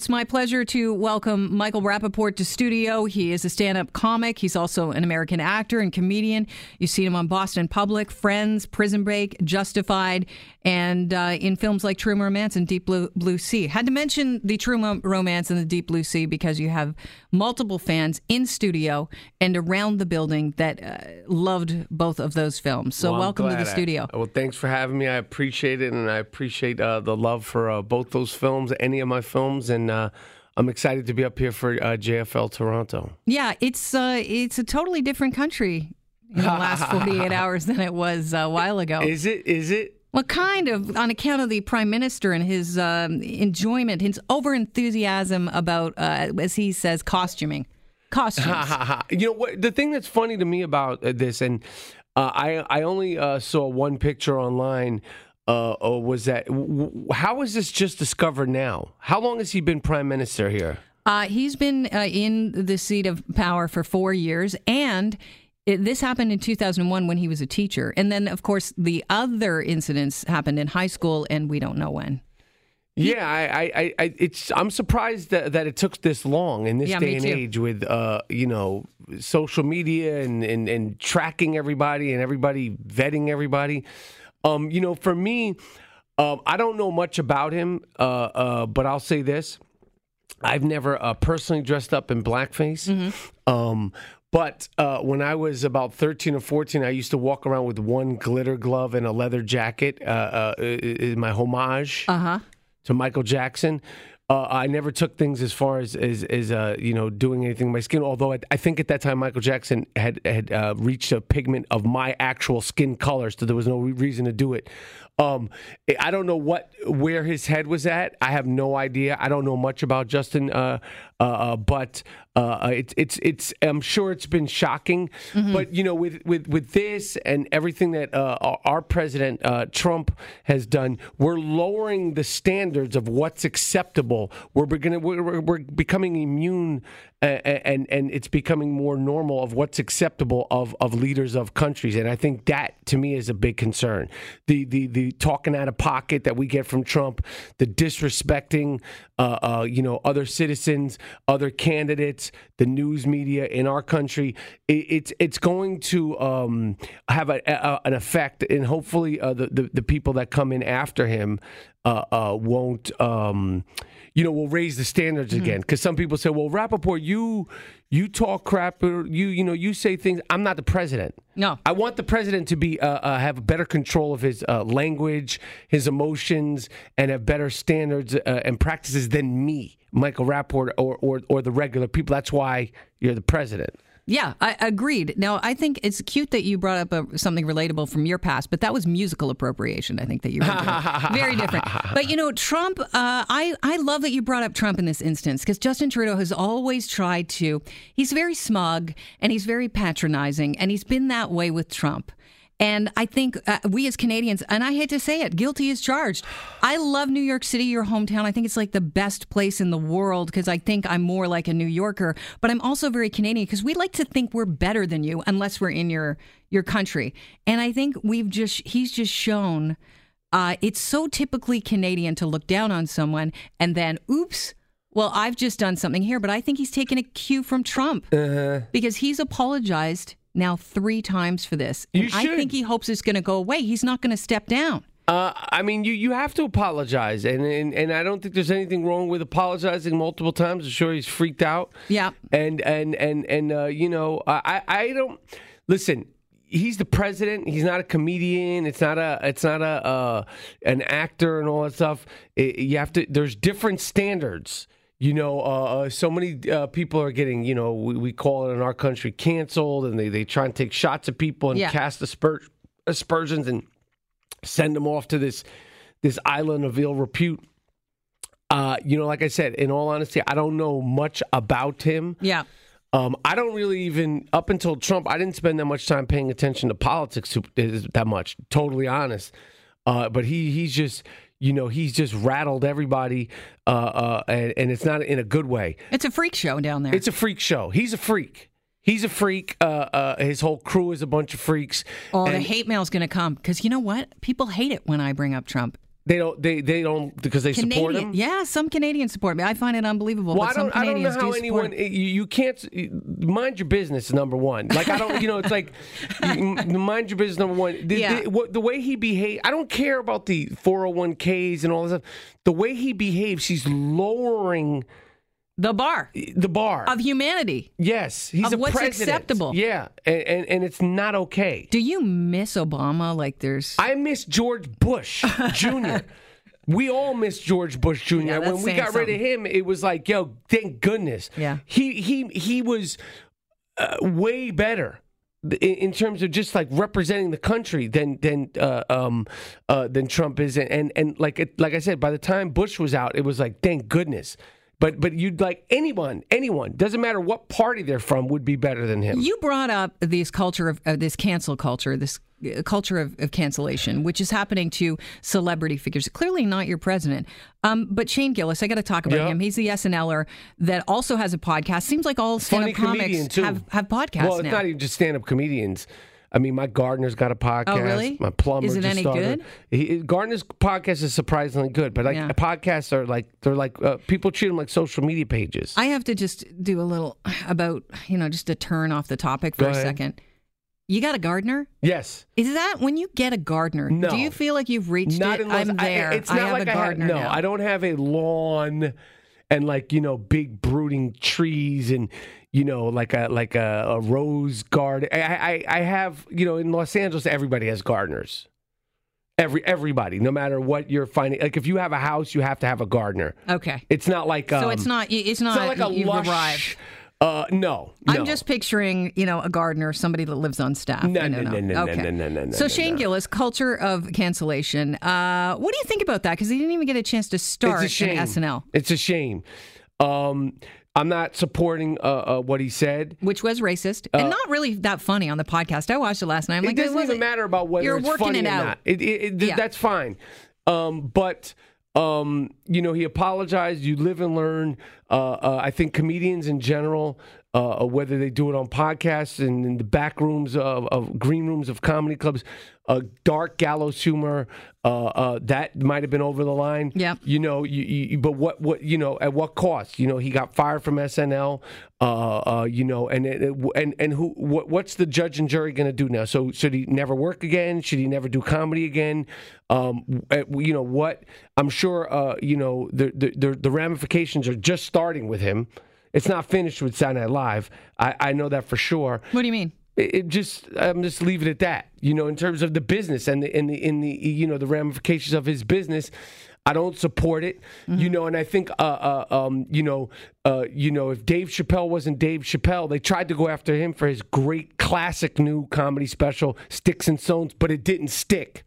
It's my pleasure to welcome Michael Rapaport to studio. He is a stand up comic. He's also an American actor and comedian. You've seen him on Boston Public, Friends, Prison Break, Justified, and uh, in films like True Romance and Deep Blue, Blue Sea. Had to mention the True Romance and the Deep Blue Sea because you have multiple fans in studio and around the building that uh, loved both of those films. So, Well, welcome to the glad I- studio. well, thanks for having me. I appreciate it, and I appreciate uh, the love for uh, both those films, any of my films, and uh, I'm excited to be up here for uh, JFL Toronto. Yeah, it's uh, it's a totally different country in the last 48 hours than it was a while ago. Is it? Is it? well, kind of on account of the prime minister and his um, enjoyment, his over enthusiasm about, uh, as he says, costuming. Costumes. you know what? The thing that's funny to me about uh, this, and uh, I I only uh, saw one picture online. Uh, uh, was that how was this just discovered now? How long has he been prime minister here? Uh, he's been uh, in the seat of power for four years, and it, this happened in 2001 when he was a teacher. And then, of course, the other incidents happened in high school, and we don't know when. Yeah, I, I, I, I it's. I'm surprised that, that it took this long in this Yeah, day and too. age with, uh, you know, social media and, and and tracking everybody and everybody vetting everybody. Um, you know, for me, um, I don't know much about him, uh, uh, but I'll say this: I've never uh, personally dressed up in blackface. Mm-hmm. Um, but uh, when I was about 13 or 14, I used to walk around with one glitter glove and a leather jacket, uh, uh, my homage Uh huh. to Michael Jackson. Uh, I never took things as far as as, as uh, you know doing anything with my skin. Although I, I think at that time Michael Jackson had had uh, reached a pigment of my actual skin color, so there was no re- reason to do it. Um, I don't know what where his head was at. I have no idea. I don't know much about Justin, uh, uh, uh, but uh, it's it's it's. I'm sure it's been shocking, but you know, with with with this and everything that uh, our, president uh, Trump has done, we're lowering the standards of what's acceptable. We're beginning. We're, we're, becoming immune, uh, and and it's becoming more normal of what's acceptable of of leaders of countries. And I think that to me is a big concern. The the the talking out of pocket that we get from Trump, the disrespecting, uh, uh, you know, other citizens, other candidates, the news media in our country. It, it's it's going to um, have a, a, an effect, and hopefully uh, the, the the people that come in after him uh, uh, won't. Um, you know, will raise the standards again. Because some people say, "Well, Rapaport, you you talk crap, or you you know, you say things." I'm not the president. No. I want the president to be uh, uh, have better control of his uh, language, his emotions, and have better standards uh, and practices than me, Michael Rapaport, or, or or the regular people. That's why you're the president. Yeah, I agreed. Now, I think it's cute that you brought up a, something relatable from your past, but that was musical appropriation. I think that you were doing. very different. But you know, Trump. Uh, I I love that you brought up Trump in this instance because Justin Trudeau has always tried to. He's very smug and he's very patronizing, and he's been that way with Trump. And I think uh, we as Canadians, and I hate to say it, guilty is charged. I love New York City, your hometown. I think it's like the best place in the world because I think I'm more like a New Yorker, but I'm also very Canadian because we like to think we're better than you unless we're in your your country. And I think we've just he's just shown uh, it's so typically Canadian to look down on someone and then oops. Well, I've just done something here, but I think he's taken a cue from Trump because he's apologized now three times for this. And I think he hopes it's going to go away. He's not going to step down. Uh, I mean, you, you have to apologize, and, and and I don't think there's anything wrong with apologizing multiple times. I'm sure he's freaked out. Yeah. and and and and uh, you know, I I don't listen. He's the president. He's not a comedian. It's not a. It's not a uh, an actor and all that stuff. It- you have to. There's different standards. You know, uh, uh, so many uh, people are getting. You know, we, we call it in our country canceled, and they they try and take shots at people and Yeah. cast asper- aspersions and send them off to this this island of ill repute. Uh, you know, like I said, in all honesty, I don't know much about him. Yeah. Um, I don't really even up until Trump. I didn't spend that much time paying attention to politics that much. Totally honest. Uh, but he he's just you know he's just rattled everybody, uh, uh, and, and it's not in a good way. It's a freak show down there. It's a freak show. He's a freak. He's a freak. Uh, uh, his whole crew is a bunch of freaks. oh, the And- hate mail's going to come because you know what? People hate it when I bring up Trump. They don't. They they don't because they support Canadian, him. yeah, some Canadians support me. I find it unbelievable. Well, I don't. I don't know how do anyone. Eh, you, you can't eh, mind your business. Number one, like I don't. You know, it's like mind your business. Number one. The, Yeah. the, the way he behaves. I don't care about the four hundred one ks and all this stuff. The way he behaves, he's lowering the bar the bar. of humanity. yes, he's of a what's president. acceptable. Yeah, and, and and it's not okay. Do you miss Obama? Like there's I miss George Bush Jr. we all miss George Bush Jr. Yeah, when we got rid of him, it was like, yo, thank goodness. Yeah. He he he was uh, way better in, in terms of just like representing the country than than uh, um uh, than Trump is, and and, and like it, like I said, by the time Bush was out, it was like, thank goodness. But but you'd like anyone, anyone, doesn't matter what party they're from, would be better than him. You brought up this culture of uh, this cancel culture, this uh, culture of, of cancellation, which is happening to celebrity figures. Clearly not your president, um, but Shane Gillis. I got to talk about Yeah. him. He's the SNLer that also has a podcast. Seems like all stand-up comics have have podcasts Well, it's now. not even just stand-up comedians. I mean, my gardener's got a podcast. Oh, really? My plumber Is it any started. good? He, Gardner's podcast is surprisingly good, but like Yeah. podcasts are like they're like uh, people treat them like social media pages. I have to just do a little about you know just to turn off the topic for Go a ahead. second. You got a gardener? yes, Is that when you get a gardener? No. Do you feel like you've reached not it? unless I'm I- there. it's I not have like a I gardener have, no, now. I don't have a lawn and like you know big brooding trees and you know like a like a, a rose garden. I, I I have you know in Los Angeles everybody has gardeners. Every everybody, no matter what you're finding, like if you have a house, you have to have a gardener. Okay. It's not like um, So it's not. It's It's not. not like a lush. arrived. Uh, no, no. I'm just picturing, you know, a gardener, somebody that lives on staff. No, no, no, no, okay. no, no, no, no, So Shane. Gillis, culture of cancellation. Uh, what do you think about that? Because he didn't even get a chance to start it's a shame. in SNL, It's a shame. Um, I'm not supporting uh, uh, what he said. which was racist and not really that funny on the podcast. I watched it last night. I'm Uh, it like, doesn't even matter about whether You're it's working funny it out. it, it- Yeah. That's fine. Um, but um, you know, he apologized. You live and learn. Uh, uh, I think comedians in general, uh, whether they do it on podcasts and in the back rooms of, of green rooms of comedy clubs, uh, dark gallows humor, uh, uh, that might have been over the line. Yep. You know, you, you, but what, what, you know, at what cost? You know, he got fired from SNL. Uh, uh, you know, and and and, and who? What, what's the judge and jury going to do now? So should he never work again? Should he never do comedy again? Um, uh, you know what? I'm sure. Uh, you know the, the the the ramifications are just starting with him. It's not finished with Saturday Night Live. I, I know that for sure What do you mean? it, it just I'm just leave it at that. You know, in terms of the business and the in the in the you know the ramifications of his business. I don't support it, you know, and I think, uh, uh, um, you know, uh, you know, if Dave Chappelle wasn't Dave Chappelle, they tried to go after him for his great classic new comedy special, Sticks and Stones, but it didn't stick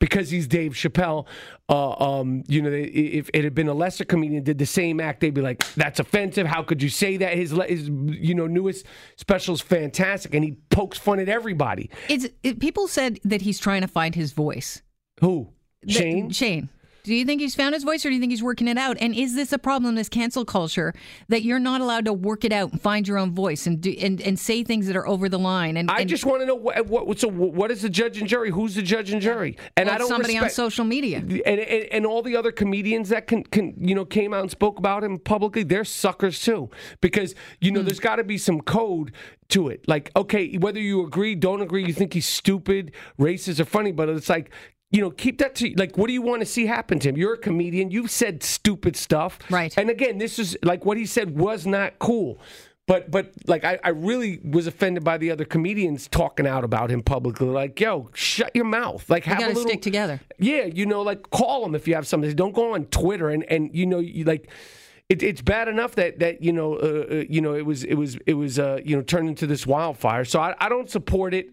because he's Dave Chappelle. Uh, um, you know, if it had been a lesser comedian did the same act, they'd be like, "That's offensive. How could you say that?" His, his you know, newest special is fantastic, and he pokes fun at everybody. It's it, people said that he's trying to find his voice. Who? Shane? Shane. Do you think he's found his voice or do you think he's working it out? And is this a problem, this cancel culture, that you're not allowed to work it out and find your own voice and do, and, and say things that are over the line? And, I and just want to know what, what. So, what is the judge and jury? Who's the judge and jury? And well, I don't know. somebody on social media. and, and and all the other comedians that can, can you know came out and spoke about him publicly they're suckers too because you know hmm. there's got to be some code to it like okay whether you agree don't agree you think he's stupid racist or funny but it's like you know keep that to like what do you want to see happen to him you're a comedian you've said stupid stuff Right. and again this is like what he said was not cool but but like I, I really was offended by the other comedians talking out about him publicly like yo shut your mouth like You have got a to little stick together. yeah, you know, like call them if you have something. Don't go on Twitter and and you know, you like. It, it's bad enough that that you know, uh, uh, you know, it was it was it was uh, you know turned into this wildfire. So I, I don't support it.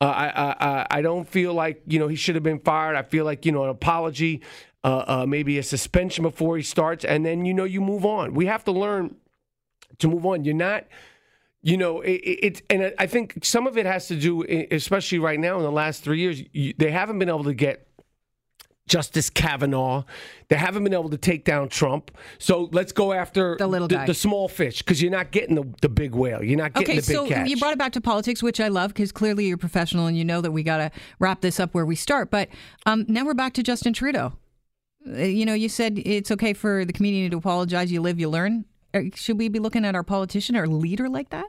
Uh, I, I I- don't feel like you know he should have been fired. I feel like you know an apology, uh, uh, maybe a suspension before he starts, and then you know you move on. We have to learn to move on. You're not you know it, it, and I- think some of it has to do, especially right now in the last three years, you, they haven't been able to get Justice Kavanaugh. They haven't been able to take down Trump. So let's go after The little the, guy. the small fish, because you're not getting the, the big whale. You're not getting Okay, the big so catch. you brought it back to politics, which I love because clearly you're professional and you know that we got to wrap this up where we start. But um, now we're back to Justin Trudeau. Uh, You know, you said it's okay for the comedian to apologize. You live, you learn. Uh, Should we be looking at our politician or leader like that?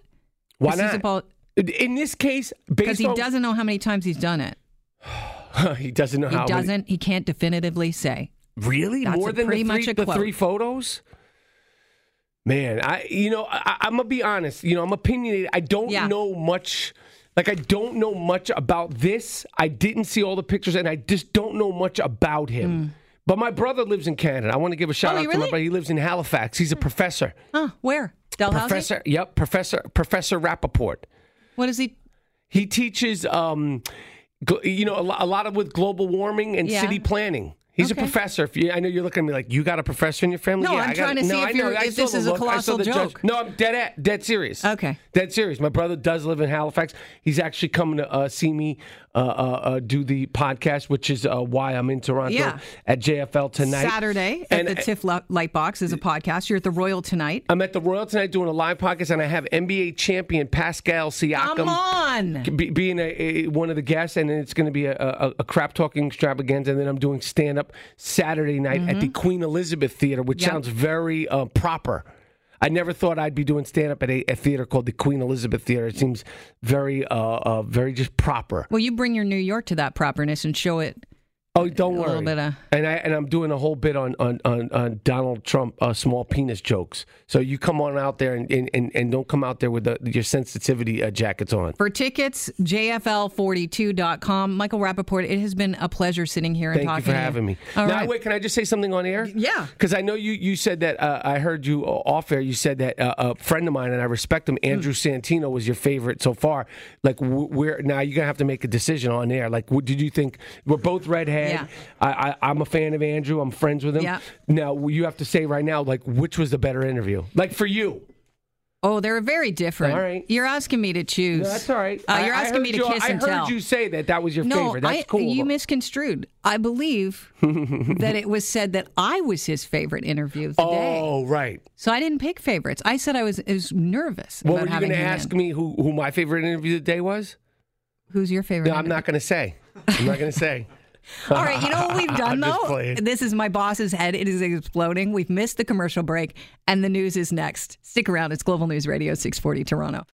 Why not? Because In this case, because he on doesn't know how many times he's done it. he doesn't know He how many- doesn't. He can't definitively say. Really? That's More a- than pretty the three, much a the quote. three photos? Man, I you know I, I'm gonna be honest. You know I'm opinionated. I don't Yeah. know much. Like I don't know much about this. I didn't see all the pictures, and I just don't know much about him. But my brother lives in Canada. I want to give a shout Hmm. Oh, out you to my really? brother. He lives in Halifax. He's a professor. Huh? Where? Dalhousie? Professor. Yep. Professor. Professor Rapaport. What is he? He teaches, um, you know, a, lo- a lot of with global warming and Yeah. city planning. He's Okay. a professor. If you, I know you're looking at me like you got a professor in your family. No, yeah, I'm I got trying to no, see if know. if this is a look. Saw colossal the judge- joke. No, I'm dead at, dead serious. Okay. dead serious. My brother does live in Halifax. He's actually coming to uh, see me uh, uh, uh, do the podcast, which is uh, why I'm in Toronto Yeah. at JFL tonight. Saturday at And- the TIFF Lightbox is a podcast. You're at the Royal tonight. I'm at the Royal tonight doing a live podcast, and I have NBA champion Pascal Siakam. Come on. be, being a, a, one of the guests, and then it's going to be a, a, crap talking extravaganza. And then I'm doing stand up Saturday night at the Queen Elizabeth Theater, which Yep. sounds very uh, proper. I never thought I'd be doing stand up at a, a theater called the Queen Elizabeth Theater. It seems very, uh, uh, very just proper. Well, you bring your New York to that properness and show it. Oh, don't worry. of- and I and I'm doing a whole bit on on on, on Donald Trump uh, small penis jokes. So you come on out there and and, and, and don't come out there with the, your sensitivity uh, jackets on. For tickets, jfl42.com. Michael Rapaport, it has been a pleasure sitting here and talking. Thank you for having me. All now, right. wait, can I just say something on air? Yeah. Because I know you, you said that, uh, I heard you off air, you said that uh, a friend of mine, and I respect him, Andrew Hmm. Santino, was your favorite so far. Like, where, now you're going to have to make a decision on air. Like, what did you think? We're both Yeah. I, I, I'm a fan of Andrew. I'm friends with him. Yeah. Now, you have to say right now, like, which was the better interview? Like, for you. Oh, they're very different. All right. You're asking me to choose. No, that's all right. Uh, you're I asking me to you- kiss I and heard tell. you say that that was your no, favorite. That's I, cool. you misconstrued. I believe that it was said that I was his favorite interview of the day. Oh, right. So I didn't pick favorites. I said I was, I was nervous. About were you going to ask in. me who, who my favorite interview of the day was? Who's your favorite? No, I'm not going to say. I'm not going to say. All right, you know what we've done though? This is my boss's head. It is exploding. We've missed the commercial break, and the news is next. Stick around. It's Global News Radio 640 Toronto.